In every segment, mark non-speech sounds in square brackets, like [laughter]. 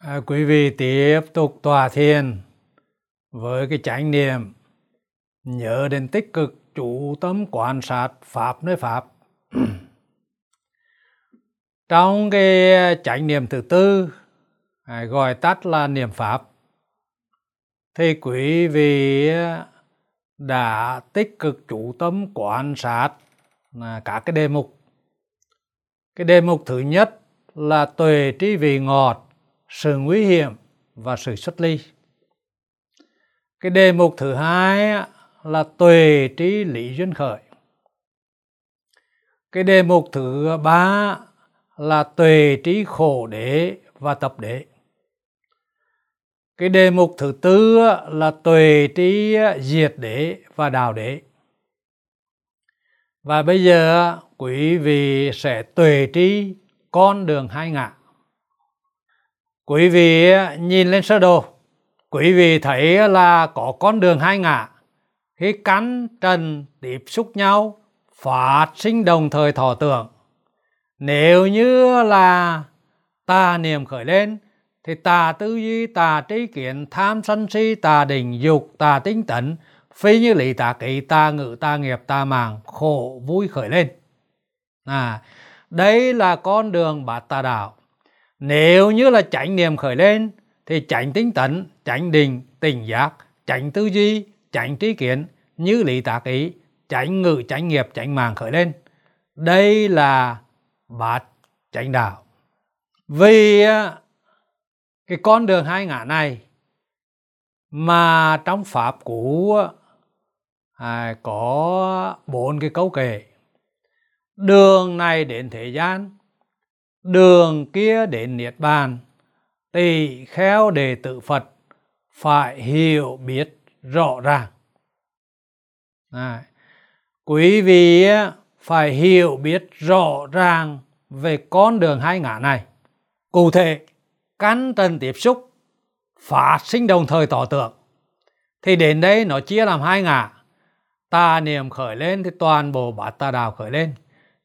À, quý vị tiếp tục tòa thiền với cái chánh niệm nhớ đến tích cực chủ tâm quan sát pháp nơi pháp. [clears throat] Trong cái chánh niệm thứ tư à, gọi tắt là niệm pháp thì quý vị đã tích cực chủ tâm quan sát là các cái đề mục. Cái đề mục thứ nhất là tuệ trí vị ngọt sự nguy hiểm và sự xuất ly. Cái đề mục thứ hai là tuệ trí lý duyên khởi. Cái đề mục thứ ba là tuệ trí khổ đế và tập đế. Cái đề mục thứ tư là tuệ trí diệt đế và đạo đế. Và bây giờ quý vị sẽ tuệ trí con đường hai ngã quý vị nhìn lên sơ đồ. Quý vị thấy là có con đường hai ngã. Khi cắn, trần, tiếp xúc nhau, phát sinh đồng thời thọ tưởng. Nếu như là tà niệm khởi lên, thì tà tư duy, tà trí kiến, tham sân si, tà định, dục, tà tinh tấn, phi như lý, tà kỵ tà ngự tà nghiệp, tà mạng, khổ vui khởi lên. À đây là con đường bát tà đạo nếu như là chánh niệm khởi lên thì chánh tinh tấn chánh định tỉnh giác chánh tư duy chánh trí kiến như lý tác ý chánh ngự chánh nghiệp chánh mạng khởi lên. Đây là bát chánh đạo. Vì à, cái con đường hai ngã này mà trong pháp cũ à, có bốn cái câu kể. Đường này đến thế gian đường kia đến niết bàn tỳ khéo đệ tử phật phải hiểu biết rõ ràng. À, quý vị phải hiểu biết rõ ràng về con đường hai ngã này. Cụ thể căn trần tiếp xúc phát sinh đồng thời tỏ tượng. Thì đến đây nó chia làm hai ngã. Tà niệm khởi lên thì toàn bộ bát tà đạo khởi lên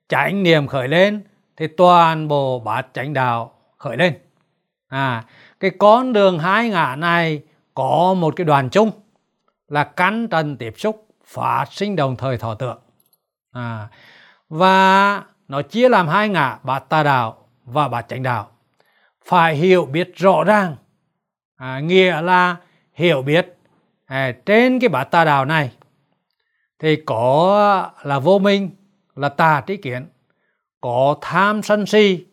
chánh niệm khởi lên thì toàn bộ bát chánh đạo khởi lên. À cái con đường hai ngã này có một cái đoàn chung là căn trần tiếp xúc phát sinh đồng thời thọ tượng. À, và nó chia làm hai ngã bát tà đạo và bát chánh đạo. Phải hiểu biết rõ ràng. À, nghĩa là hiểu biết à, trên cái bát tà đạo này thì có là vô minh là tà trí kiến có tham sân si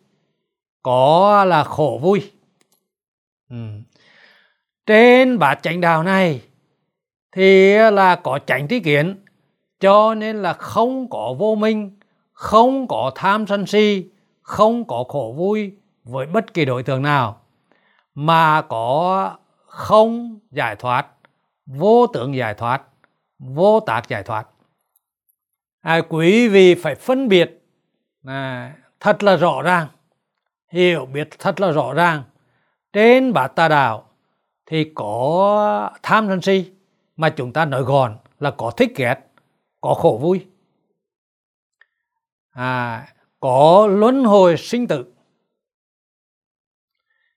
có là khổ vui ừ. trên bát chánh đạo này thì là có chánh trí kiến cho nên là không có vô minh không có tham sân si không có khổ vui với bất kỳ đối tượng nào mà có không giải thoát vô tưởng giải thoát vô tác giải thoát à, quý vị phải phân biệt à, thật là rõ ràng. Hiểu biết thật là rõ ràng. Trên bát tà đạo thì có tham sân si mà chúng ta nói gọn là có thích ghét có khổ vui. À, có luân hồi sinh tử.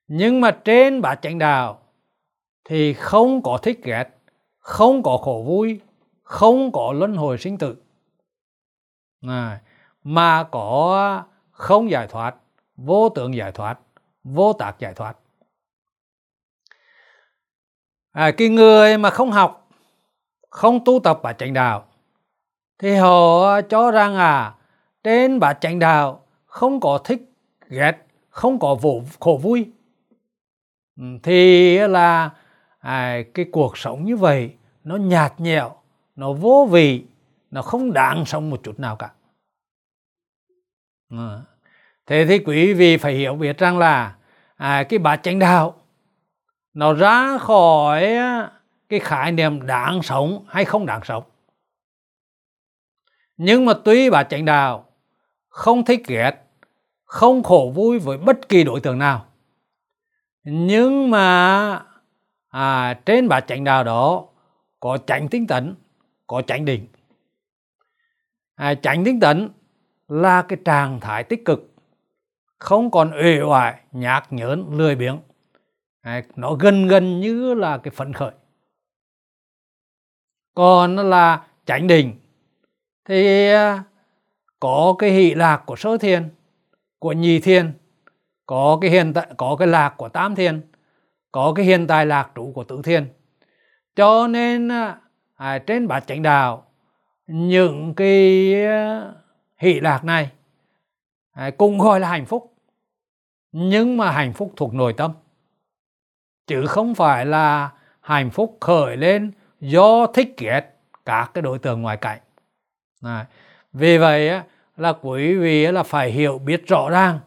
Nhưng mà trên bát chánh đạo thì không có thích ghét không có khổ vui không có luân hồi sinh tử. À, mà có không giải thoát vô tượng giải thoát vô tác giải thoát. À, cái người mà không học không tu tập bát chánh đạo thì họ cho rằng à trên bát chánh đạo không có thích ghét không có vô khổ vui. Ừ, thì là à, cái cuộc sống như vậy nó nhạt nhẽo nó vô vị nó không đáng sống một chút nào cả à. thế thì quý vị phải hiểu biết rằng là à, cái bát chánh đạo nó ra khỏi cái khái niệm đáng sống hay không đáng sống nhưng mà tuy bát chánh đạo không thích ghét không khổ vui với bất kỳ đối tượng nào nhưng mà à, trên bát chánh đạo đó có chánh tinh tấn có chánh định à, chánh tinh tấn là cái trạng thái tích cực không còn uể oải nhạt nhớn lười biếng. Nó gần gần như là cái phấn khởi. Còn là chánh định thì à, có cái hỷ lạc của sơ thiền của nhị thiền có cái hiện tại có cái lạc của tam thiền có cái hiện tại lạc trụ của tứ thiền. Cho nên à, à trên bát chánh đạo những cái à, hỷ lạc này à, cũng gọi là hạnh phúc. Nhưng mà hạnh phúc thuộc nội tâm. Chứ không phải là hạnh phúc khởi lên do thích ghét các cái đối tượng ngoài cảnh. Đấy. vì vậy là quý vị là phải hiểu biết rõ ràng.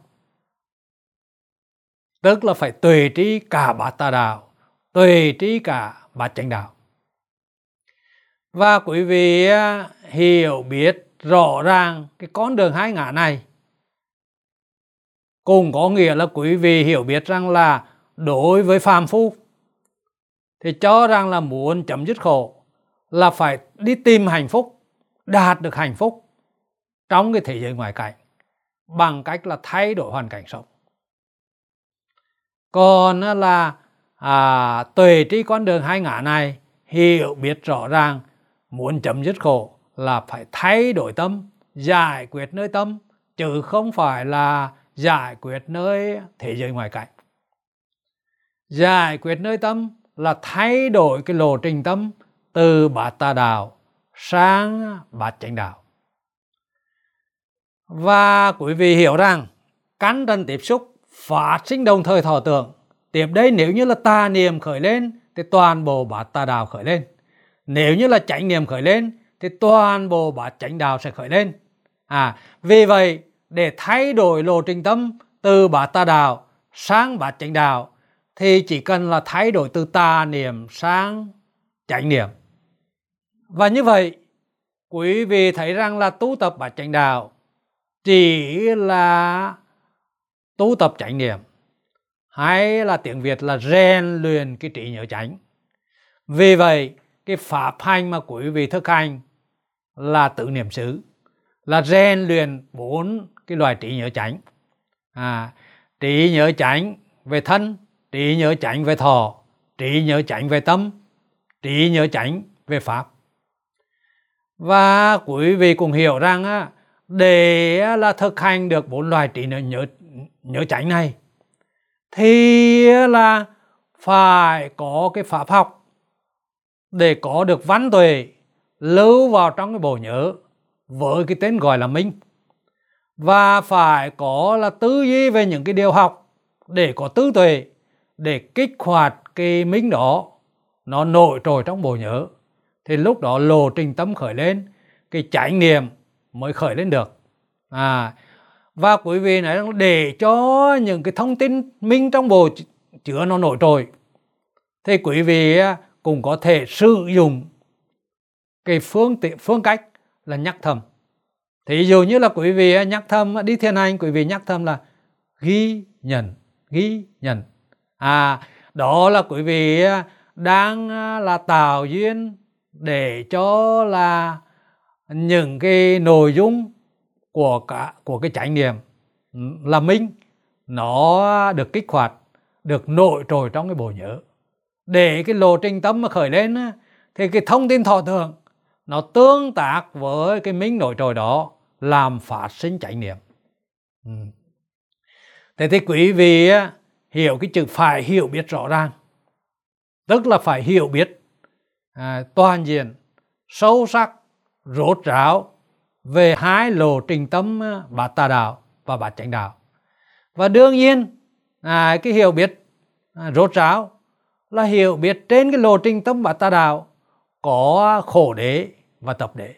Tức là phải tùy trí cả bát tà đạo, tùy trí cả bát chánh đạo. Và quý vị hiểu biết rõ ràng cái con đường hai ngã này. Cũng có nghĩa là quý vị hiểu biết rằng là đối với phàm phu thì cho rằng là muốn chấm dứt khổ là phải đi tìm hạnh phúc đạt được hạnh phúc trong cái thế giới ngoài cảnh bằng cách là thay đổi hoàn cảnh sống. Còn là à, tuệ trí con đường hai ngã này hiểu biết rõ ràng muốn chấm dứt khổ là phải thay đổi tâm, giải quyết nơi tâm, chứ không phải là giải quyết nơi thế giới ngoài cảnh giải quyết nơi tâm là thay đổi cái lộ trình tâm từ bát tà đạo sang bát chánh đạo. Và quý vị hiểu rằng cắn trần tiếp xúc phát sinh đồng thời thọ tưởng, tiếp đây nếu như là tà niệm khởi lên, thì toàn bộ bát tà đạo khởi lên. Nếu như là chánh niệm khởi lên thì toàn bộ bát chánh đạo sẽ khởi lên à vì vậy để thay đổi lộ trình tâm từ bát tà đạo sang bát chánh đạo thì chỉ cần là thay đổi từ tà niệm sang chánh niệm và như vậy quý vị thấy rằng là tu tập bát chánh đạo chỉ là tu tập chánh niệm hay là tiếng Việt là rèn luyện cái trí nhớ chánh. Vì vậy, cái pháp hành mà quý vị thực hành là tự niệm xứ, là rèn luyện bốn cái loài trí nhớ chánh. À, trí nhớ chánh về thân, trí nhớ chánh về thọ, trí nhớ chánh về tâm, trí nhớ chánh về pháp. Và quý vị cũng hiểu rằng á, để là thực hành được bốn loài trí nhớ, nhớ, nhớ chánh này thì là phải có cái pháp học để có được văn tuệ lưu vào trong cái bộ nhớ với cái tên gọi là minh và phải có là tư duy về những cái điều học để có tư tuệ để kích hoạt cái minh đó. Nó nổi trội trong bộ nhớ. Thì lúc đó lộ trình tâm khởi lên, cái trải nghiệm mới khởi lên được. À và quý vị nói rằng để cho những cái thông tin minh trong bộ chứa nó nổi trội, thì quý vị cũng có thể sử dụng cái phương tiện, phương cách là nhắc thầm. Thì dù như là quý vị nhắc thầm, đi thiền hành quý vị nhắc thầm là, ghi nhận ghi nhận. À đó là quý vị đang à, là tạo duyên để cho là những cái nội dung của cả, của cái trải nghiệm là minh nó được kích hoạt, được nội trồi trong cái bộ nhớ. Để cái lộ trình tâm mà khởi lên thì cái thông tin thọ tưởng nó tương tác với cái minh nội trời đó làm phát sinh chánh niệm. Ừ. thế thì quý vị hiểu cái chữ phải hiểu biết rõ ràng. Tức là phải hiểu biết à, toàn diện sâu sắc rốt ráo về hai lộ trình tâm à, bát tà đạo và bát chánh đạo. Và đương nhiên à, cái hiểu biết à, rốt ráo là hiểu biết trên cái lộ trình tâm bát tà đạo có khổ đế và tập đế.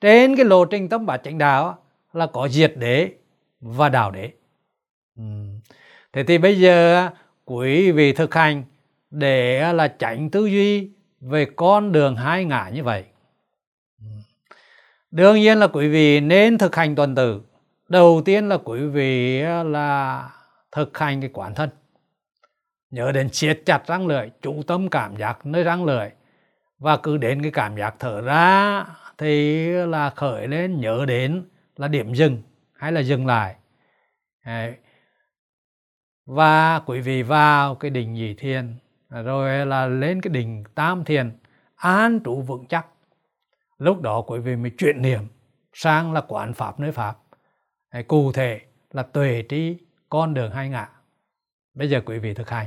Trên cái lộ trình tâm bát chánh đạo là có diệt đế và đạo đế. Ừ. thế thì bây giờ quý vị thực hành để là tránh tư duy về con đường hai ngã như vậy. Ừ. Đương nhiên là quý vị nên thực hành tuần tự. đầu tiên là quý vị là thực hành cái quán thân. Nhớ đến siết chặt răng lưỡi chủ tâm cảm giác nơi răng lưỡi và cứ đến cái cảm giác thở ra thì là khởi lên, nhớ đến là điểm dừng hay là dừng lại. Và quý vị vào cái đỉnh nhị thiền, rồi là lên cái đỉnh tam thiền, an trụ vững chắc. Lúc đó quý vị mới chuyển niệm sang là quán pháp nơi pháp. Cụ thể là tuệ trí con đường hai ngã. Bây giờ quý vị thực hành.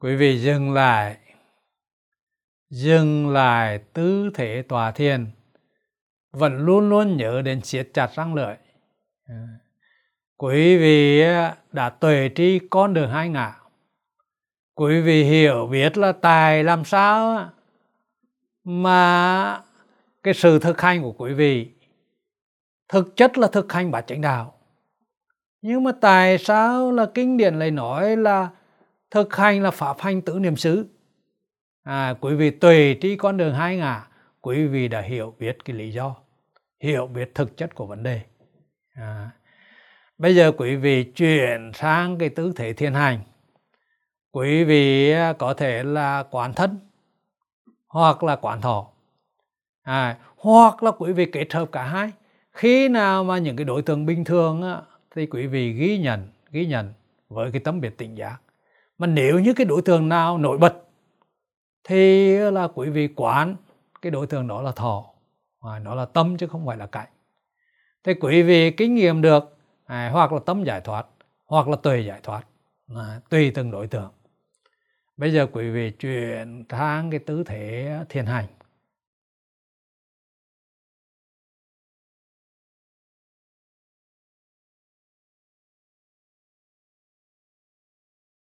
Quý vị dừng lại. Dừng lại tư thế tòa thiền. Vẫn luôn luôn nhớ đến siết chặt răng lợi quý vị đã tuệ tri con đường hai ngã. Quý vị hiểu biết là tài làm sao mà cái sự thực hành của quý vị, thực chất là thực hành bát chánh đạo. Nhưng mà tại sao là kinh điển lại nói là thực hành là pháp hành tự niệm xứ. À, quý vị tùy trí con đường hai ngả quý vị đã hiểu biết cái lý do hiểu biết thực chất của vấn đề. À, bây giờ quý vị chuyển sang cái tứ thế thiên hành. Quý vị à, có thể là quán thân hoặc là quán thọ. À, hoặc là quý vị kết hợp cả hai. Khi nào mà những cái đối tượng bình thường á, thì quý vị ghi nhận ghi nhận với cái tấm biệt tỉnh giác mà nếu như cái đối tượng nào nổi bật thì là quý vị quán cái đối tượng đó là thọ. À, nó là tâm chứ không phải là cảnh. Thì quý vị kinh nghiệm được à, hoặc là tâm giải thoát hoặc là tùy giải thoát à, tùy từng đối tượng. Bây giờ quý vị chuyển sang cái tứ thế thiền hành.